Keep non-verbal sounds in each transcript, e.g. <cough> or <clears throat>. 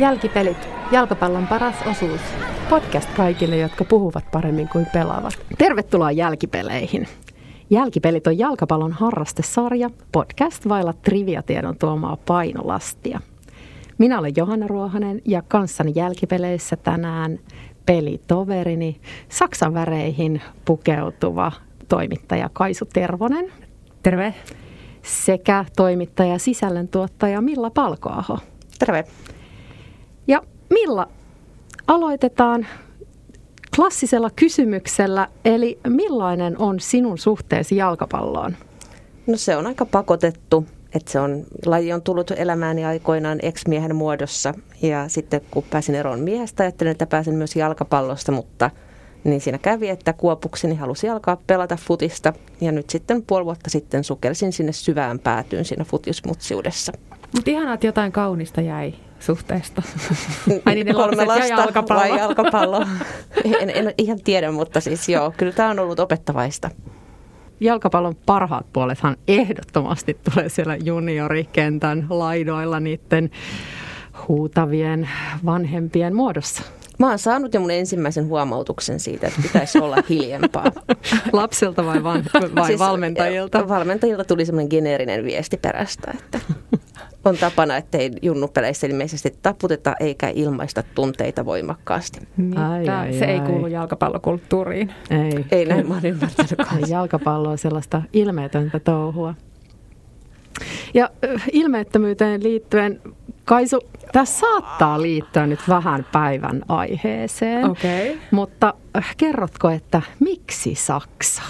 Jälkipelit, jalkapallon paras osuus. Podcast kaikille, jotka puhuvat paremmin kuin pelaavat. Tervetuloa jälkipeleihin. Jälkipelit on jalkapallon harrastesarja, podcast vailla triviatiedon tuomaa painolastia. Minä olen Johanna Ruohanen ja kanssani jälkipeleissä tänään pelitoverini Saksan väreihin pukeutuva toimittaja Kaisu Tervonen. Terve. Sekä toimittaja sisällöntuottaja Milla Palkoaho. Terve. Milla, aloitetaan klassisella kysymyksellä, eli millainen on sinun suhteesi jalkapalloon? No se on aika pakotettu, että se on, laji on tullut elämääni aikoinaan ex-miehen muodossa ja sitten kun pääsin eroon miehestä, ajattelin, että pääsen myös jalkapallosta, mutta niin siinä kävi, että kuopukseni halusi alkaa pelata futista ja nyt sitten puoli vuotta sitten sukelsin sinne syvään päätyyn siinä futismutsiudessa. Mutta ihanaa, että jotain kaunista jäi suhteesta. <laughs> Ai niin, Kolme lasta ja jalkapallo. vai jalkapallo? en, en ihan tiedä, mutta siis joo, kyllä tämä on ollut opettavaista. Jalkapallon parhaat puolethan ehdottomasti tulee siellä juniorikentän laidoilla niiden huutavien vanhempien muodossa. Mä oon saanut jo mun ensimmäisen huomautuksen siitä, että pitäisi olla hiljempaa. <laughs> Lapsilta vai, van, vai siis, valmentajilta? Valmentajilta tuli semmoinen geneerinen viesti perästä, että on tapana, ettei junnupeleissä ilmeisesti taputeta eikä ilmaista tunteita voimakkaasti. Ai, ai, se ai. ei kuulu jalkapallokulttuuriin. Ei, ei näin mä oon ymmärtänyt. Jalkapallo on sellaista ilmeetöntä touhua. Ja ilmeettömyyteen liittyen, Kaisu, tässä saattaa liittyä nyt vähän päivän aiheeseen. Okay. Mutta kerrotko, että miksi Saksa?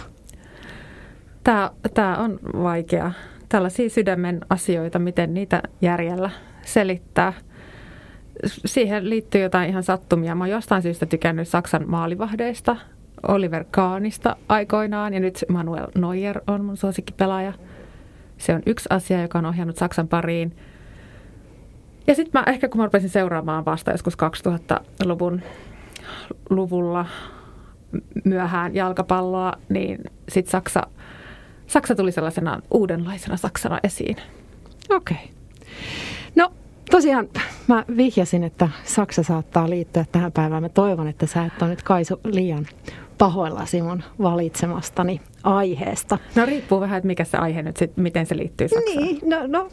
Tämä, tämä on vaikea tällaisia sydämen asioita, miten niitä järjellä selittää. Siihen liittyy jotain ihan sattumia. Mä oon jostain syystä tykännyt Saksan maalivahdeista, Oliver Kahnista aikoinaan ja nyt Manuel Neuer on mun suosikkipelaaja. Se on yksi asia, joka on ohjannut Saksan pariin. Ja sitten mä ehkä kun mä rupesin seuraamaan vasta joskus 2000-luvun luvulla myöhään jalkapalloa, niin sitten Saksa – Saksa tuli sellaisena uudenlaisena Saksana esiin. Okei. Okay. No tosiaan mä vihjasin, että Saksa saattaa liittyä tähän päivään. Mä toivon, että sä et ole nyt Kaisu liian pahoillasi mun valitsemastani aiheesta. No riippuu vähän, että mikä se aihe nyt sitten, miten se liittyy Saksaan. Niin, no, no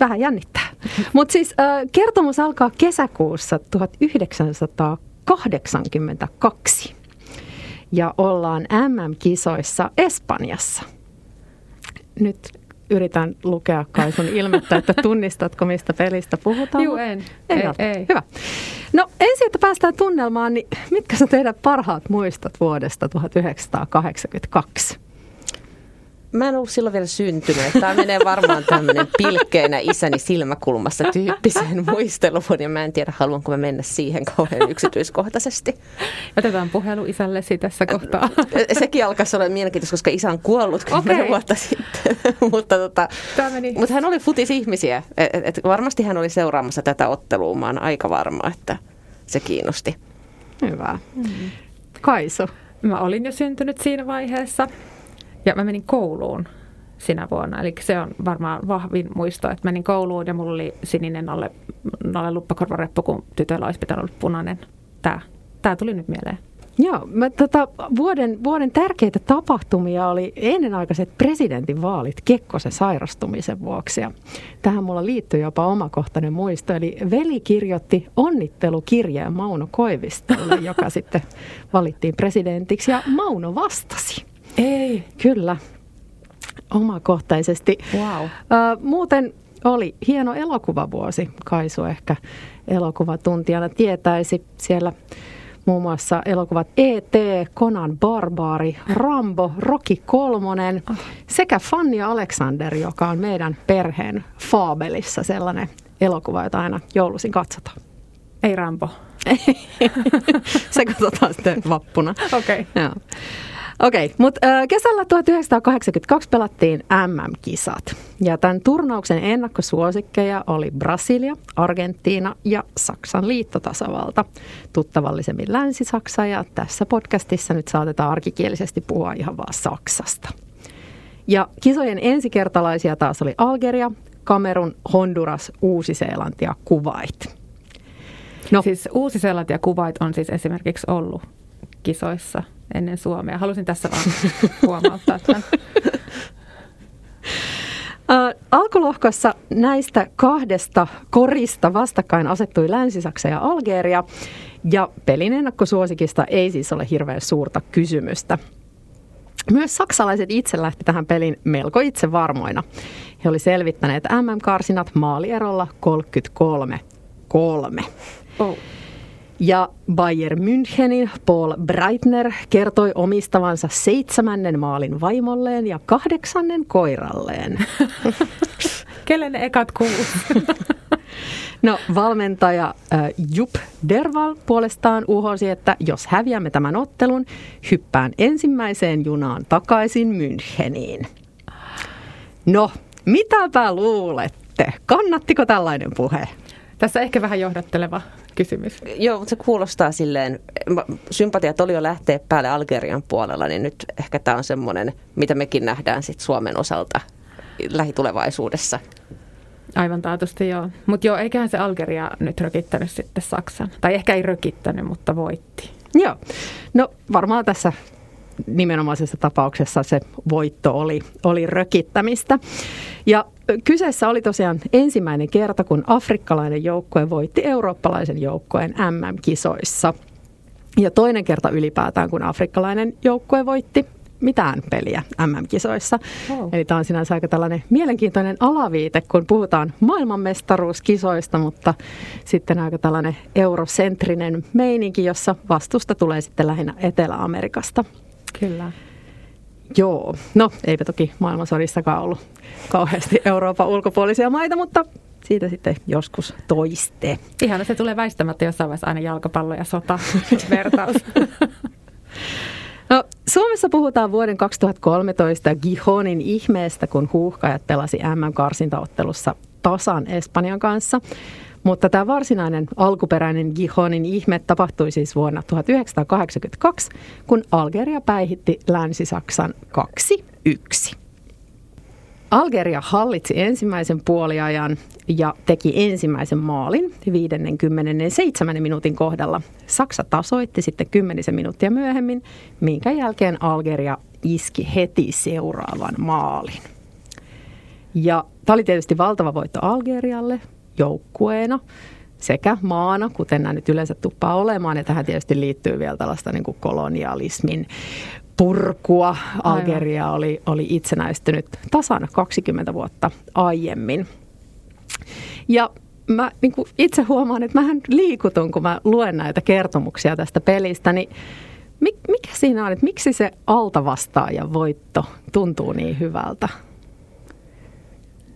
vähän jännittää. Mutta siis äh, kertomus alkaa kesäkuussa 1982 ja ollaan MM-kisoissa Espanjassa – nyt yritän lukea Kaisun ilmettä, että tunnistatko mistä pelistä puhutaan. Joo, en. Ei, ei, ei. Hyvä. No ensin, että päästään tunnelmaan, niin mitkä on teidän parhaat muistot vuodesta 1982? Mä en ollut silloin vielä syntynyt. Tämä menee varmaan tämmöinen pilkkeinä isäni silmäkulmassa tyyppiseen muisteluun. Ja mä en tiedä, haluanko mä mennä siihen kauhean yksityiskohtaisesti. Otetaan puhelu isällesi tässä kohtaa. Sekin alkaisi olla mielenkiintoista, koska isä on kuollut kymmenen okay. vuotta sitten. <laughs> mutta, tota, mutta hän oli futisihmisiä. Et, et varmasti hän oli seuraamassa tätä ottelua. Mä oon aika varma, että se kiinnosti. Hyvä. Mm. Kaisu. Mä olin jo syntynyt siinä vaiheessa. Ja mä menin kouluun sinä vuonna. Eli se on varmaan vahvin muisto, että menin kouluun ja mulla oli sininen alle, alle luppakorvareppu, kun tytöllä olisi pitänyt olla punainen. Tämä, tämä tuli nyt mieleen. Joo, mä, tota, vuoden, vuoden tärkeitä tapahtumia oli ennenaikaiset presidentinvaalit Kekkosen sairastumisen vuoksi. Ja tähän mulla liittyy jopa omakohtainen muisto. Eli veli kirjoitti onnittelukirjeen Mauno Koivistolle, joka <laughs> sitten valittiin presidentiksi ja Mauno vastasi. Ei. Kyllä, omakohtaisesti. Wow. muuten oli hieno elokuvavuosi. Kaisu ehkä elokuvatuntijana tietäisi siellä muun muassa elokuvat E.T., Conan Barbaari, Rambo, Rocky kolmonen sekä Fanny Alexander, joka on meidän perheen Fabelissa sellainen elokuva, jota aina joulusin katsotaan. Ei Rambo. <laughs> Se katsotaan sitten vappuna. <laughs> Okei. Okay. Okei, okay, mutta kesällä 1982 pelattiin MM-kisat. Ja tämän turnauksen ennakkosuosikkeja oli Brasilia, Argentiina ja Saksan liittotasavalta. Tuttavallisemmin Länsi-Saksa ja tässä podcastissa nyt saatetaan arkikielisesti puhua ihan vaan Saksasta. Ja kisojen ensikertalaisia taas oli Algeria, Kamerun, Honduras, Uusi-Seelanti ja Kuwait. No. Siis Uusi-Seelanti ja Kuwait on siis esimerkiksi ollut kisoissa ennen Suomea. Halusin tässä vaan <laughs> huomauttaa tämän. Uh, alkulohkossa näistä kahdesta korista vastakkain asettui Länsi-Saksa ja Algeria, ja pelin ennakkosuosikista ei siis ole hirveän suurta kysymystä. Myös saksalaiset itse lähti tähän pelin melko itsevarmoina. He oli selvittäneet MM-karsinat maalierolla 33-3. Oh. Ja Bayern Münchenin Paul Breitner kertoi omistavansa seitsemännen maalin vaimolleen ja kahdeksannen koiralleen. <laughs> Kelle ne ekat kuuluu? <laughs> No valmentaja äh, Jupp Derval puolestaan uhosi, että jos häviämme tämän ottelun, hyppään ensimmäiseen junaan takaisin Müncheniin. No, mitäpä luulette? Kannattiko tällainen puhe? Tässä ehkä vähän johdatteleva kysymys. Joo, mutta se kuulostaa silleen, sympatiat oli jo lähteä päälle Algerian puolella, niin nyt ehkä tämä on semmoinen, mitä mekin nähdään sitten Suomen osalta lähitulevaisuudessa. Aivan taatusti joo. Mutta joo, eiköhän se Algeria nyt rökittänyt sitten Saksan. Tai ehkä ei rökittänyt, mutta voitti. Joo. No varmaan tässä nimenomaisessa tapauksessa se voitto oli, oli rökittämistä. Ja kyseessä oli tosiaan ensimmäinen kerta, kun afrikkalainen joukkue voitti eurooppalaisen joukkueen MM-kisoissa. Ja toinen kerta ylipäätään, kun afrikkalainen joukkue voitti mitään peliä MM-kisoissa. Oh. Eli tämä on sinänsä aika tällainen mielenkiintoinen alaviite, kun puhutaan maailmanmestaruuskisoista, mutta sitten aika tällainen eurosentrinen meininki, jossa vastusta tulee sitten lähinnä Etelä-Amerikasta. Kyllä. Joo, no eipä toki maailmansodissakaan ollut kauheasti Euroopan ulkopuolisia maita, mutta siitä sitten joskus toiste. Ihan se tulee väistämättä jossain vaiheessa aina jalkapallo ja sota vertaus. <laughs> No, Suomessa puhutaan vuoden 2013 Gijonin ihmeestä, kun huuhkajat pelasi MM-karsintaottelussa tasan Espanjan kanssa. Mutta tämä varsinainen alkuperäinen Gijonin ihme tapahtui siis vuonna 1982, kun Algeria päihitti Länsi-Saksan 2-1. Algeria hallitsi ensimmäisen puoliajan ja teki ensimmäisen maalin 57 minuutin kohdalla. Saksa tasoitti sitten 10 minuuttia myöhemmin, minkä jälkeen Algeria iski heti seuraavan maalin. Ja tämä oli tietysti valtava voitto Algerialle joukkueena sekä maana, kuten nämä nyt yleensä tuppaa olemaan. Ja tähän tietysti liittyy vielä tällaista niin kuin kolonialismin purkua. Algeria oli, oli itsenäistynyt tasan 20 vuotta aiemmin. Ja mä niin kuin itse huomaan, että mähän liikutun, kun mä luen näitä kertomuksia tästä pelistä, niin mikä siinä on, että miksi se altavastaajan voitto tuntuu niin hyvältä?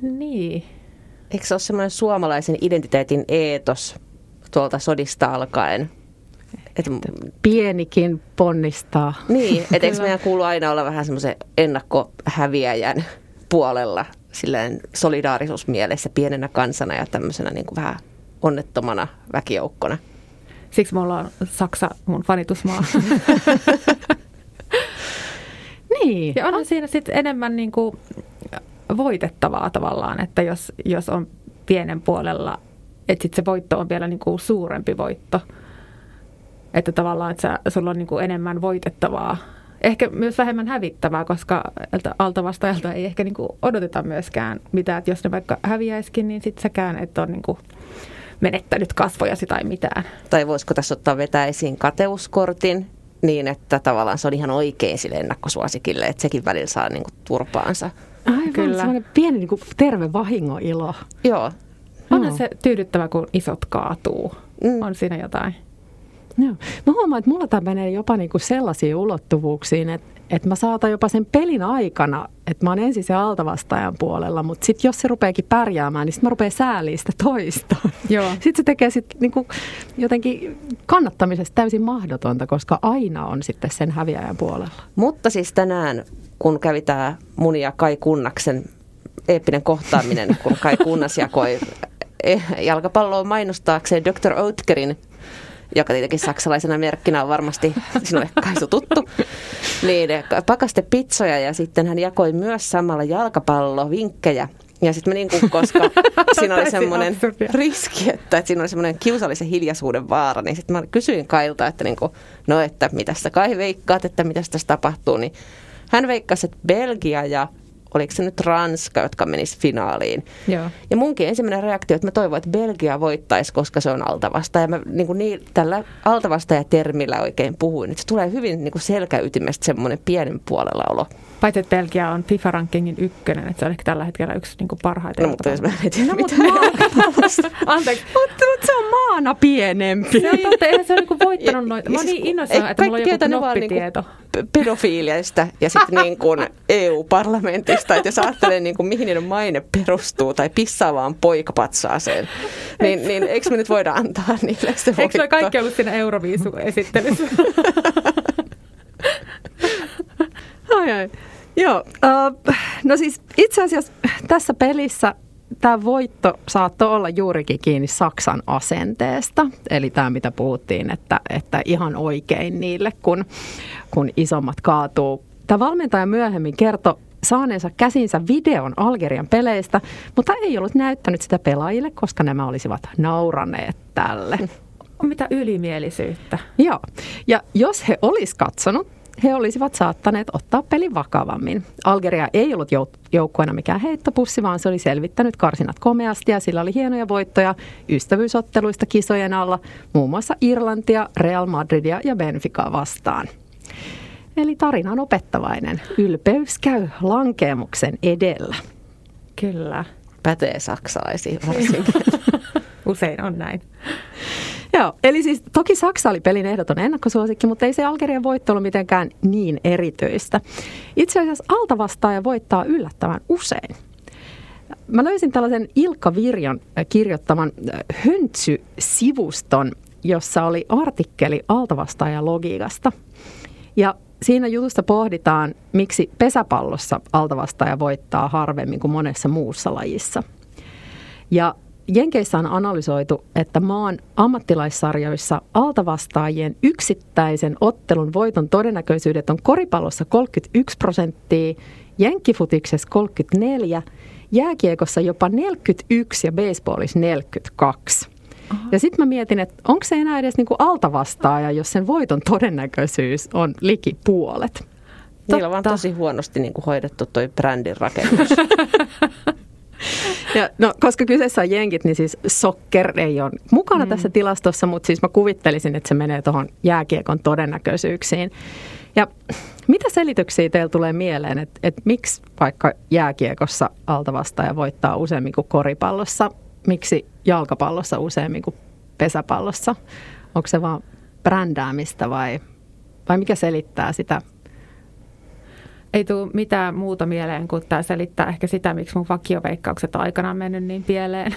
Niin. Eikö se ole semmoinen suomalaisen identiteetin eetos tuolta sodista alkaen? Et, Pienikin ponnistaa. Niin, että eikö meidän kuulu aina olla vähän semmoisen ennakkohäviäjän puolella silleen solidaarisuusmielessä pienenä kansana ja tämmöisenä niin kuin vähän onnettomana väkijoukkona. Siksi me ollaan Saksa mun fanitusmaa. <laughs> niin. Ja onhan siinä sitten enemmän niin kuin voitettavaa tavallaan, että jos, jos on pienen puolella, että sit se voitto on vielä niin kuin suurempi voitto. Että tavallaan, että sulla on niin kuin enemmän voitettavaa. Ehkä myös vähemmän hävittävää, koska altavastajalta ei ehkä niin kuin odoteta myöskään mitään. Että jos ne vaikka häviäisikin, niin sitten säkään et ole niin kuin menettänyt kasvojasi tai mitään. Tai voisiko tässä ottaa vetää esiin kateuskortin, niin että tavallaan se on ihan oikein sille ennakkosuosikille, että sekin välillä saa niin kuin turpaansa. Aivan, Kyllä. semmoinen pieni niin kuin terve ilo. Joo. Onhan no. se tyydyttävä, kun isot kaatuu. Mm. On siinä jotain. Joo. Mä huomaan, että mulla tämä menee jopa niinku sellaisiin ulottuvuuksiin, että, että mä saatan jopa sen pelin aikana, että mä oon ensin se altavastajan puolella, mutta sitten jos se rupeekin pärjäämään, niin sitten mä rupean sääliä sitä toista. Joo. <laughs> Sitten se tekee sit niinku jotenkin kannattamisesta täysin mahdotonta, koska aina on sitten sen häviäjän puolella. Mutta siis tänään, kun kävi tämä mun ja Kai Kunnaksen eeppinen kohtaaminen, kun Kai Kunnas jakoi eh, jalkapalloa mainostaakseen Dr. Oetkerin joka tietenkin saksalaisena merkkinä on varmasti sinulle Kaisu tuttu, niin pakaste pizzoja ja sitten hän jakoi myös samalla jalkapallovinkkejä. Ja sitten me niin kuin, koska <laughs> siinä oli semmoinen riski, että, että siinä oli semmoinen kiusallisen hiljaisuuden vaara, niin sitten mä kysyin Kailta, että niin kuin, no että mitä sä Kai veikkaat, että mitä tässä tapahtuu, niin hän veikkasi, että Belgia ja oliko se nyt Ranska, jotka menis finaaliin. Joo. Ja munkin ensimmäinen reaktio, että mä toivon, että Belgia voittaisi, koska se on altavasta. Ja mä niin kuin niin, tällä altavasta ja termillä oikein puhuin. Että se tulee hyvin niin kuin selkäytimestä semmoinen pienen puolella olo. Paitsi, että Belgia on FIFA-rankingin ykkönen, että se on ehkä tällä hetkellä yksi niin kuin parhaita. No, mutta jos mä en tiedä, No, mutta. <laughs> Anteeksi. Mutta, mutta se on maana pienempi. Se on totta, eihän se ole niin voittanut noita. Mä oon niin innoissaan, että mulla on joku tietää ne vaan pedofiiliasta ja sitten <laughs> niin kuin EU-parlamentista, että jos ajattelee niin kuin mihin niiden maine perustuu tai pissaavaan poikapatsaaseen, niin, niin eikö me nyt voida antaa niille se Eikö voitto? se kaikki ollut siinä Euroviisu-esittelyssä? <laughs> Ai, ai. Joo, uh, no siis itse asiassa tässä pelissä tämä voitto saattoi olla juurikin kiinni Saksan asenteesta. Eli tämä, mitä puhuttiin, että, että ihan oikein niille, kun, kun isommat kaatuu. Tämä valmentaja myöhemmin kertoi saaneensa käsinsä videon Algerian peleistä, mutta ei ollut näyttänyt sitä pelaajille, koska nämä olisivat nauraneet tälle. <laughs> Mitä ylimielisyyttä. Joo, ja jos he olisi katsonut, he olisivat saattaneet ottaa pelin vakavammin. Algeria ei ollut jouk- joukkueena mikään heittopussi, vaan se oli selvittänyt karsinat komeasti ja sillä oli hienoja voittoja ystävyysotteluista kisojen alla, muun muassa Irlantia, Real Madridia ja Benficaa vastaan. Eli tarina on opettavainen. Ylpeys käy lankeemuksen edellä. Kyllä. Pätee saksalaisiin varsinkin. <laughs> Usein on näin. Joo, eli siis toki Saksa oli pelin ehdoton ennakkosuosikki, mutta ei se Algerian voitto ollut mitenkään niin erityistä. Itse asiassa altavastaaja voittaa yllättävän usein. Mä löysin tällaisen Ilkka Virjon kirjoittaman Höntsy-sivuston, jossa oli artikkeli altavastaajan logiikasta. Ja siinä jutusta pohditaan, miksi pesäpallossa altavastaaja voittaa harvemmin kuin monessa muussa lajissa. Ja Jenkeissä on analysoitu, että maan ammattilaissarjoissa altavastaajien yksittäisen ottelun voiton todennäköisyydet on koripallossa 31 prosenttia, jenkkifutiksessa 34, jääkiekossa jopa 41 ja baseballissa 42. Aha. Ja sitten mä mietin, että onko se enää edes niinku altavastaaja, jos sen voiton todennäköisyys on liki puolet. Niillä on vaan tosi huonosti niin kuin hoidettu toi brändin rakennus. <laughs> Ja, no, koska kyseessä on jenkit, niin siis soccer ei ole mukana mm. tässä tilastossa, mutta siis mä kuvittelisin, että se menee tuohon jääkiekon todennäköisyyksiin. Ja mitä selityksiä teillä tulee mieleen, että, että miksi vaikka jääkiekossa altavastaaja voittaa useammin kuin koripallossa, miksi jalkapallossa useammin kuin pesäpallossa? Onko se vaan brändäämistä vai, vai mikä selittää sitä ei tule mitään muuta mieleen, kuin tämä selittää ehkä sitä, miksi mun vakioveikkaukset on aikanaan mennyt niin pieleen,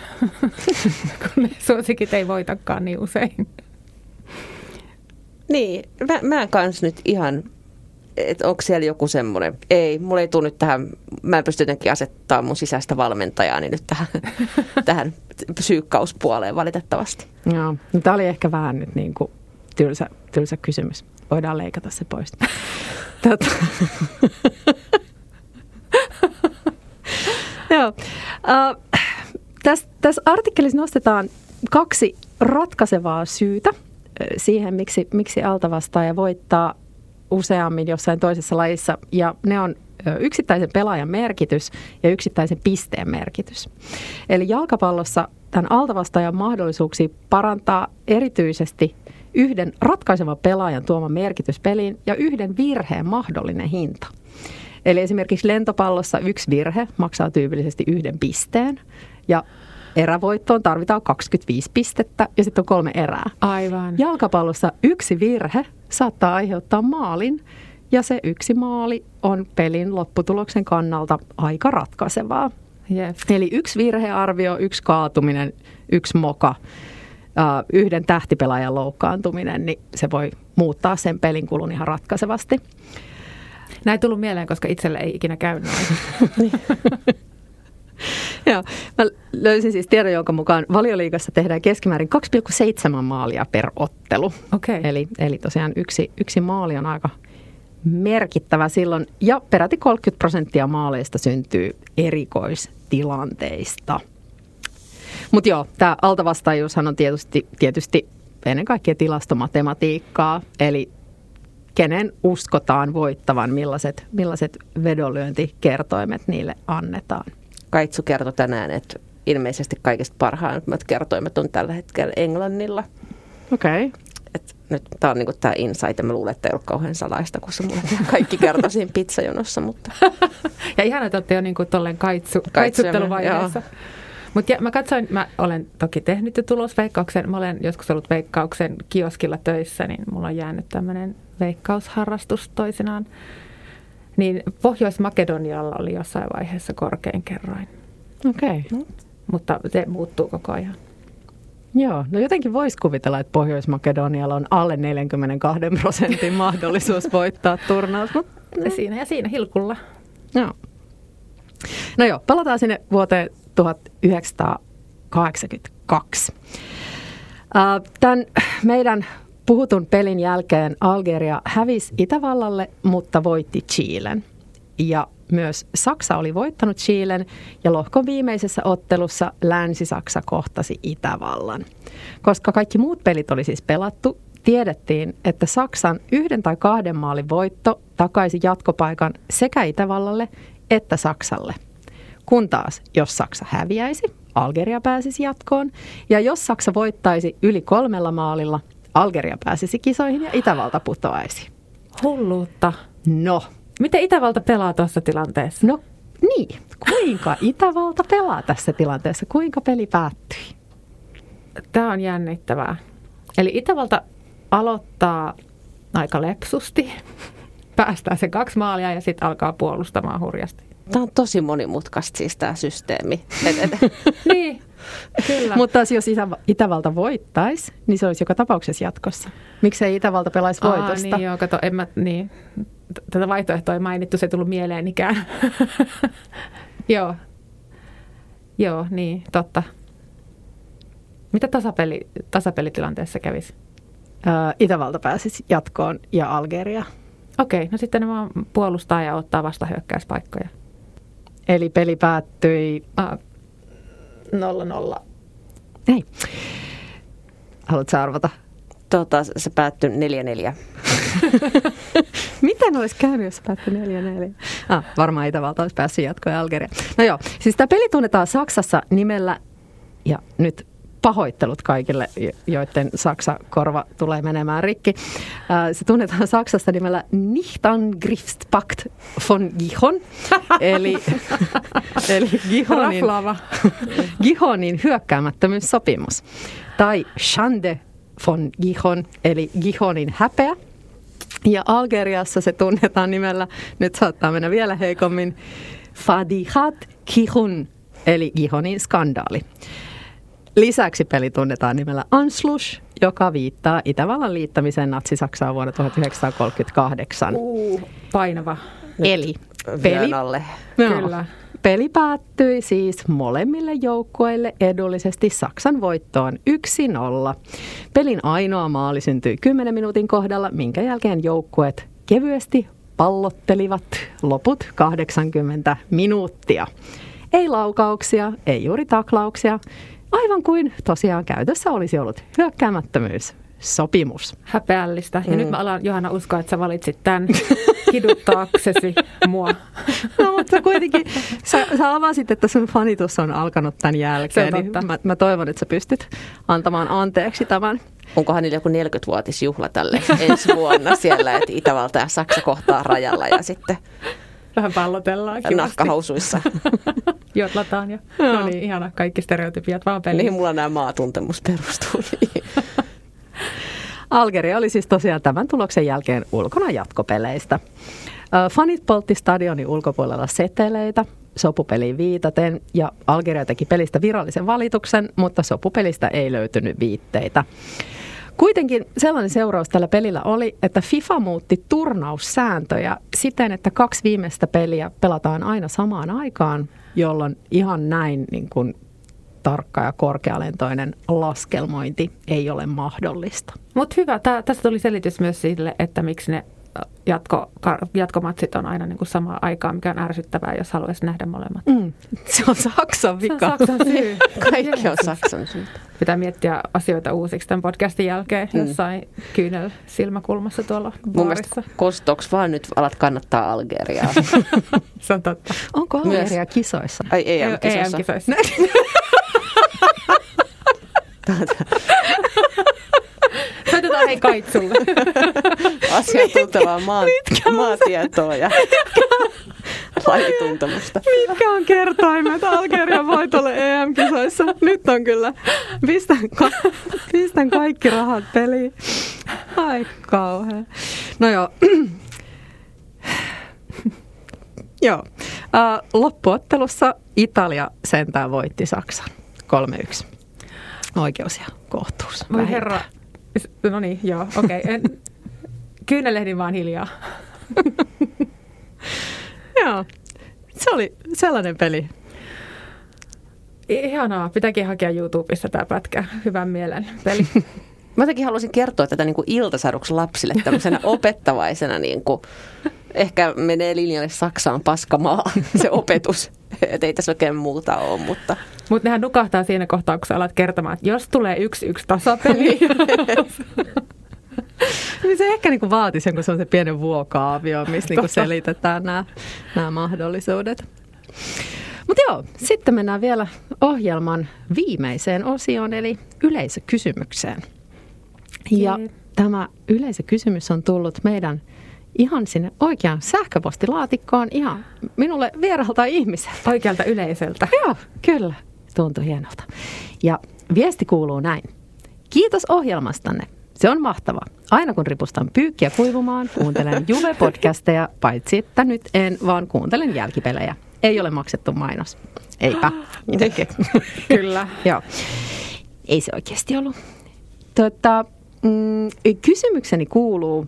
<laughs> kun ne suosikit ei voitakaan niin usein. Niin, mä, mä kans nyt ihan, että onko siellä joku semmoinen, ei, mulla ei tule nyt tähän, mä en pysty jotenkin asettaa mun sisäistä valmentajaani nyt tähän, <laughs> tähän psyykkauspuoleen valitettavasti. Joo, no, tämä oli ehkä vähän nyt niin kuin tylsä, tylsä kysymys. Voidaan leikata se pois. <laughs> Tota. <laughs> Joo. Uh, tässä, tässä artikkelissa nostetaan kaksi ratkaisevaa syytä siihen, miksi, miksi altavastaaja voittaa useammin jossain toisessa lajissa. Ja ne on yksittäisen pelaajan merkitys ja yksittäisen pisteen merkitys. Eli jalkapallossa tämän altavastaajan mahdollisuuksia parantaa erityisesti yhden ratkaisevan pelaajan tuoma merkitys peliin ja yhden virheen mahdollinen hinta. Eli esimerkiksi lentopallossa yksi virhe maksaa tyypillisesti yhden pisteen ja erävoittoon tarvitaan 25 pistettä ja sitten on kolme erää. Aivan. Jalkapallossa yksi virhe saattaa aiheuttaa maalin ja se yksi maali on pelin lopputuloksen kannalta aika ratkaisevaa. Yep. Eli yksi virhearvio, yksi kaatuminen, yksi moka, yhden tähtipelaajan loukkaantuminen, niin se voi muuttaa sen pelin kulun ihan ratkaisevasti. Näin ei tullut mieleen, koska itselle ei ikinä käy noin. <laughs> <laughs> Joo, mä löysin siis tiedon, jonka mukaan valioliigassa tehdään keskimäärin 2,7 maalia per ottelu. Okay. Eli, eli tosiaan yksi, yksi maali on aika merkittävä silloin. Ja peräti 30 prosenttia maaleista syntyy erikoistilanteista. Mutta joo, tämä altavastaajuushan on tietysti, tietysti ennen kaikkea tilastomatematiikkaa, eli kenen uskotaan voittavan, millaiset, millaiset vedonlyöntikertoimet niille annetaan. Kaitsu kertoi tänään, että ilmeisesti kaikista parhaimmat kertoimet on tällä hetkellä Englannilla. Okei. Okay. nyt tämä on niinku tämä insight, ja mä luulen, että ei ollut kauhean salaista, kun se mulle <laughs> kaikki kertoi siinä pizzajonossa. Mutta. <laughs> ja ihan, että olette jo niinku tolleen kaitsu, kaitsutteluvaiheessa. Mutta mä katsoin, mä olen toki tehnyt jo tulosveikkauksen. Mä olen joskus ollut veikkauksen kioskilla töissä, niin mulla on jäänyt tämmöinen veikkausharrastus toisinaan. Niin Pohjois-Makedonialla oli jossain vaiheessa korkein kerroin. Okei. Okay. Mutta se muuttuu koko ajan. Joo, no jotenkin voisi kuvitella, että Pohjois-Makedonialla on alle 42 prosentin <laughs> mahdollisuus voittaa turnaus. Mutta... Siinä ja siinä hilkulla. Joo. No joo, palataan sinne vuoteen 1982. Tämän meidän puhutun pelin jälkeen Algeria hävisi Itävallalle, mutta voitti Chilen. Ja myös Saksa oli voittanut Chilen ja lohkon viimeisessä ottelussa Länsi-Saksa kohtasi Itävallan. Koska kaikki muut pelit oli siis pelattu, tiedettiin, että Saksan yhden tai kahden maalin voitto takaisi jatkopaikan sekä Itävallalle että Saksalle – kun taas, jos Saksa häviäisi, Algeria pääsisi jatkoon. Ja jos Saksa voittaisi yli kolmella maalilla, Algeria pääsisi kisoihin ja Itävalta putoaisi. Hulluutta. No. Miten Itävalta pelaa tuossa tilanteessa? No niin, kuinka Itävalta pelaa tässä tilanteessa? Kuinka peli päättyi? Tämä on jännittävää. Eli Itävalta aloittaa aika lepsusti, <laughs> päästää se kaksi maalia ja sitten alkaa puolustamaan hurjasti. Tämä on tosi monimutkaista siis tämä systeemi. Et, et. <laughs> niin, kyllä. Mutta jos Itä, Itävalta voittaisi, niin se olisi joka tapauksessa jatkossa. Miksei Itävalta pelaisi Aa, voitosta? Niin, joo, kato, en mä, niin. Tätä vaihtoehtoa ei mainittu, se ei tullut mieleenikään. <laughs> joo. Joo, niin, totta. Mitä tasapeli, tasapelitilanteessa kävisi? Itävalta pääsisi jatkoon ja Algeria. Okei, no sitten ne vaan puolustaa ja ottaa vastahyökkäyspaikkoja. Eli peli päättyi... Ah, nolla nolla. Ei. Haluatko arvata? Tota, se päättyi 4-4. <laughs> Miten olisi käynyt, jos päättyi 4-4? Ah, varmaan Itävalta olisi päässyt jatkoon ja Algeria. No joo, siis tämä peli tunnetaan Saksassa nimellä, ja nyt pahoittelut kaikille, joiden Saksa-korva tulee menemään rikki. Se tunnetaan Saksasta nimellä Nichtangriffspakt von Gihon, <laughs> eli, eli Gihonin, Gihonin hyökkäämättömyyssopimus. Tai Schande von Gihon, eli Gihonin häpeä. Ja Algeriassa se tunnetaan nimellä, nyt saattaa mennä vielä heikommin, Fadihat Gihon, eli Gihonin skandaali. Lisäksi peli tunnetaan nimellä Anschluss, joka viittaa Itävallan liittämiseen Natsi-Saksaan vuonna 1938. Uh, painava. Eli peli, alle. No, Kyllä. peli päättyi siis molemmille joukkueille edullisesti Saksan voittoon 1-0. Pelin ainoa maali syntyi 10 minuutin kohdalla, minkä jälkeen joukkueet kevyesti pallottelivat loput 80 minuuttia. Ei laukauksia, ei juuri taklauksia, Aivan kuin tosiaan käytössä olisi ollut hyökkäämättömyys sopimus. Häpeällistä. Ja mm. nyt mä alan Johanna uskoa, että sä valitsit tämän <laughs> kiduttaaksesi mua. <laughs> No mutta kuitenkin sä, sä avasit, että sun fanitus on alkanut tämän jälkeen. Niin mä, mä toivon, että sä pystyt antamaan anteeksi tämän. Onkohan niillä joku 40-vuotisjuhla tälle ensi vuonna siellä, että Itävalta ja Saksa kohtaa rajalla ja sitten Vähän pallotellaan kivasti. nahkahousuissa. <laughs> Jotlataan ja no niin, ihana. Kaikki stereotypiat vaan peliin. Niin mulla nämä maatuntemus perustuu. Niin. <laughs> Algeria oli siis tosiaan tämän tuloksen jälkeen ulkona jatkopeleistä. Fanit poltti stadionin ulkopuolella seteleitä sopupeliin viitaten ja Algeria teki pelistä virallisen valituksen, mutta sopupelistä ei löytynyt viitteitä. Kuitenkin sellainen seuraus tällä pelillä oli, että FIFA muutti turnaussääntöjä siten, että kaksi viimeistä peliä pelataan aina samaan aikaan, jolloin ihan näin niin kuin tarkka ja korkealentoinen laskelmointi ei ole mahdollista. Mutta hyvä, Tää, tästä tuli selitys myös sille, että miksi ne jatko, jatkomatsit on aina niin kuin aikaan, mikä on ärsyttävää, jos haluaisi nähdä molemmat. Mm, se on Saksan vika. Se on Saksan syy. Kaikki on Saksan syy. Pitää miettiä asioita uusiksi tämän podcastin jälkeen mm. jossain kyynel silmäkulmassa tuolla Mun mielestä kostoks vaan nyt alat kannattaa Algeriaa. se on totta. Onko Algeria Myös... kisoissa? Ai EM-kisoissa. EM-kisoissa. Soitetaan hei Kaitsulle. <laughs> Asiantuntevaa maa, <laughs> maatietoa ja lajituntemusta. Mitkä on kertoimet Algerian voitolle EM-kisoissa? Nyt on kyllä. Pistän, ka- pistän kaikki rahat peliin. Ai kauhean. No joo. <clears throat> joo. Uh, loppuottelussa Italia sentään voitti Saksan 3-1. Oikeus ja kohtuus. Voi herra, No niin, joo, okei. Okay. Kyynelehdin vaan hiljaa. <laughs> joo, se oli sellainen peli. Ihanaa, pitääkin hakea YouTubessa tämä pätkä. Hyvän mielen peli. <laughs> Mä jotenkin haluaisin kertoa tätä niin kuin iltasaduksi lapsille tämmöisenä <laughs> opettavaisena, niin kuin, ehkä menee linjalle Saksaan paskamaa se opetus. <laughs> Että ei tässä oikein muuta ole, mutta... Mutta nehän nukahtaa siinä kohtaa, kun sä alat kertomaan, että jos tulee yksi yksi tasapeli. <laughs> <laughs> niin se ehkä niinku vaatisi sen, kun se on se pienen vuokaavio, missä niinku selitetään nämä, mahdollisuudet. Mutta joo, sitten mennään vielä ohjelman viimeiseen osioon, eli yleisökysymykseen. Ja tämä yleisökysymys on tullut meidän ihan sinne oikeaan sähköpostilaatikkoon ihan minulle vieralta ihmiseltä. Oikealta yleisöltä. Joo, kyllä. Tuntui hienolta. Ja viesti kuuluu näin. Kiitos ohjelmastanne. Se on mahtava. Aina kun ripustan pyykkiä kuivumaan, kuuntelen Juve-podcasteja, paitsi että nyt en, vaan kuuntelen jälkipelejä. Ei ole maksettu mainos. Eipä. <gasps> <laughs> Kyllä. <laughs> Joo. Ei se oikeasti ollut. Tota, mm, kysymykseni kuuluu,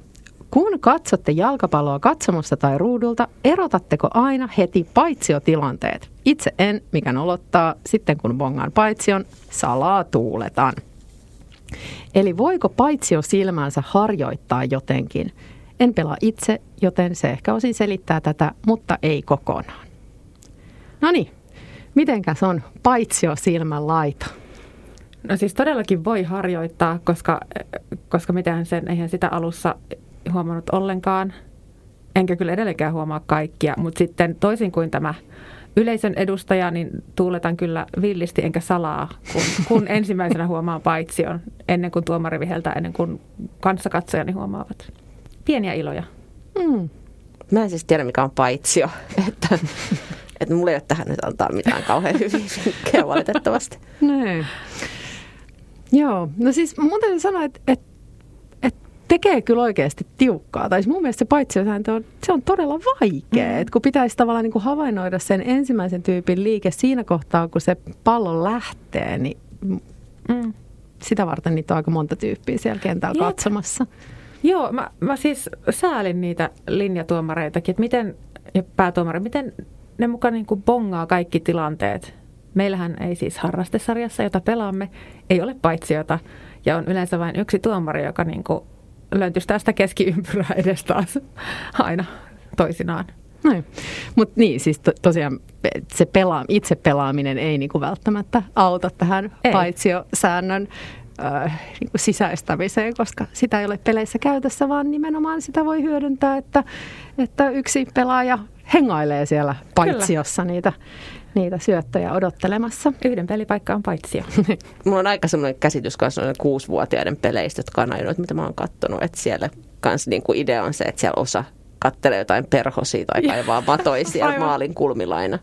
kun katsotte jalkapalloa katsomusta tai ruudulta, erotatteko aina heti paitsiotilanteet? Itse en, mikä nolottaa, sitten kun bongaan paitsion, salaa tuuletan. Eli voiko paitsio silmänsä harjoittaa jotenkin? En pelaa itse, joten se ehkä osin selittää tätä, mutta ei kokonaan. No niin, mitenkäs on paitsio silmän laita? No siis todellakin voi harjoittaa, koska, koska mitään sen, eihän sitä alussa huomannut ollenkaan. Enkä kyllä edelleenkään huomaa kaikkia, mutta sitten toisin kuin tämä yleisön edustaja, niin tuuletan kyllä villisti enkä salaa, kun, kun <laughs> ensimmäisenä huomaan paitsion, ennen kuin tuomari viheltää, ennen kuin kanssakatsojani huomaavat. Pieniä iloja. Mm. Mä en siis tiedä, mikä on paitsio. <laughs> Että, että mulla ei ole tähän nyt antaa mitään kauhean hyviä vinkkejä valitettavasti. <laughs> Näin. Joo, no siis mun täytyy sanoa, että, että tekee kyllä oikeasti tiukkaa. Tai siis mun mielestä se paitsiosääntö on, se on todella vaikea. Mm. Et kun pitäisi tavallaan niin kuin havainnoida sen ensimmäisen tyypin liike siinä kohtaa, kun se pallo lähtee, niin mm. sitä varten niitä on aika monta tyyppiä siellä kentällä Jep. katsomassa. Joo, mä, mä siis säälin niitä linjatuomareitakin, että miten, ja päätuomari, miten ne mukaan niin kuin bongaa kaikki tilanteet. Meillähän ei siis harrastesarjassa, jota pelaamme, ei ole paitsiota ja on yleensä vain yksi tuomari, joka niin kuin löntystää sitä keskiympyrää <laughs> edes taas aina toisinaan. Noin. Mutta niin, siis to, tosiaan se pelaa, itse pelaaminen ei niinku välttämättä auta tähän ei. paitsiosäännön äh, niinku sisäistämiseen, koska sitä ei ole peleissä käytössä, vaan nimenomaan sitä voi hyödyntää, että, että yksi pelaaja hengailee siellä paitsiossa Kyllä. niitä niitä syöttöjä odottelemassa. Yhden pelipaikka on paitsio. <laughs> Mulla on aika semmoinen käsitys noiden kuusivuotiaiden peleistä, jotka on ainoa, mitä mä oon katsonut, että siellä kans niin kuin idea on se, että siellä osa kattelee jotain perhosia tai kaivaa matoja <laughs> siellä Aivan. maalin kulmilaina.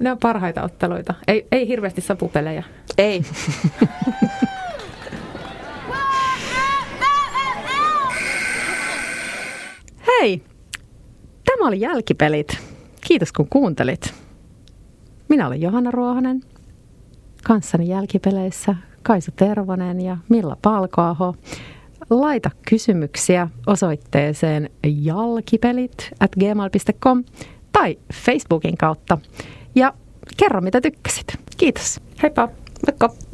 Ne on parhaita otteluita. Ei, ei hirveästi sapupelejä. Ei. <laughs> Hei, tämä oli Jälkipelit. Kiitos kun kuuntelit. Minä olen Johanna Ruohonen. Kanssani jälkipeleissä Kaisa Tervonen ja Milla Palkoaho. Laita kysymyksiä osoitteeseen jalkipelit at gmail.com tai Facebookin kautta. Ja kerro mitä tykkäsit. Kiitos. Heippa! Moikka!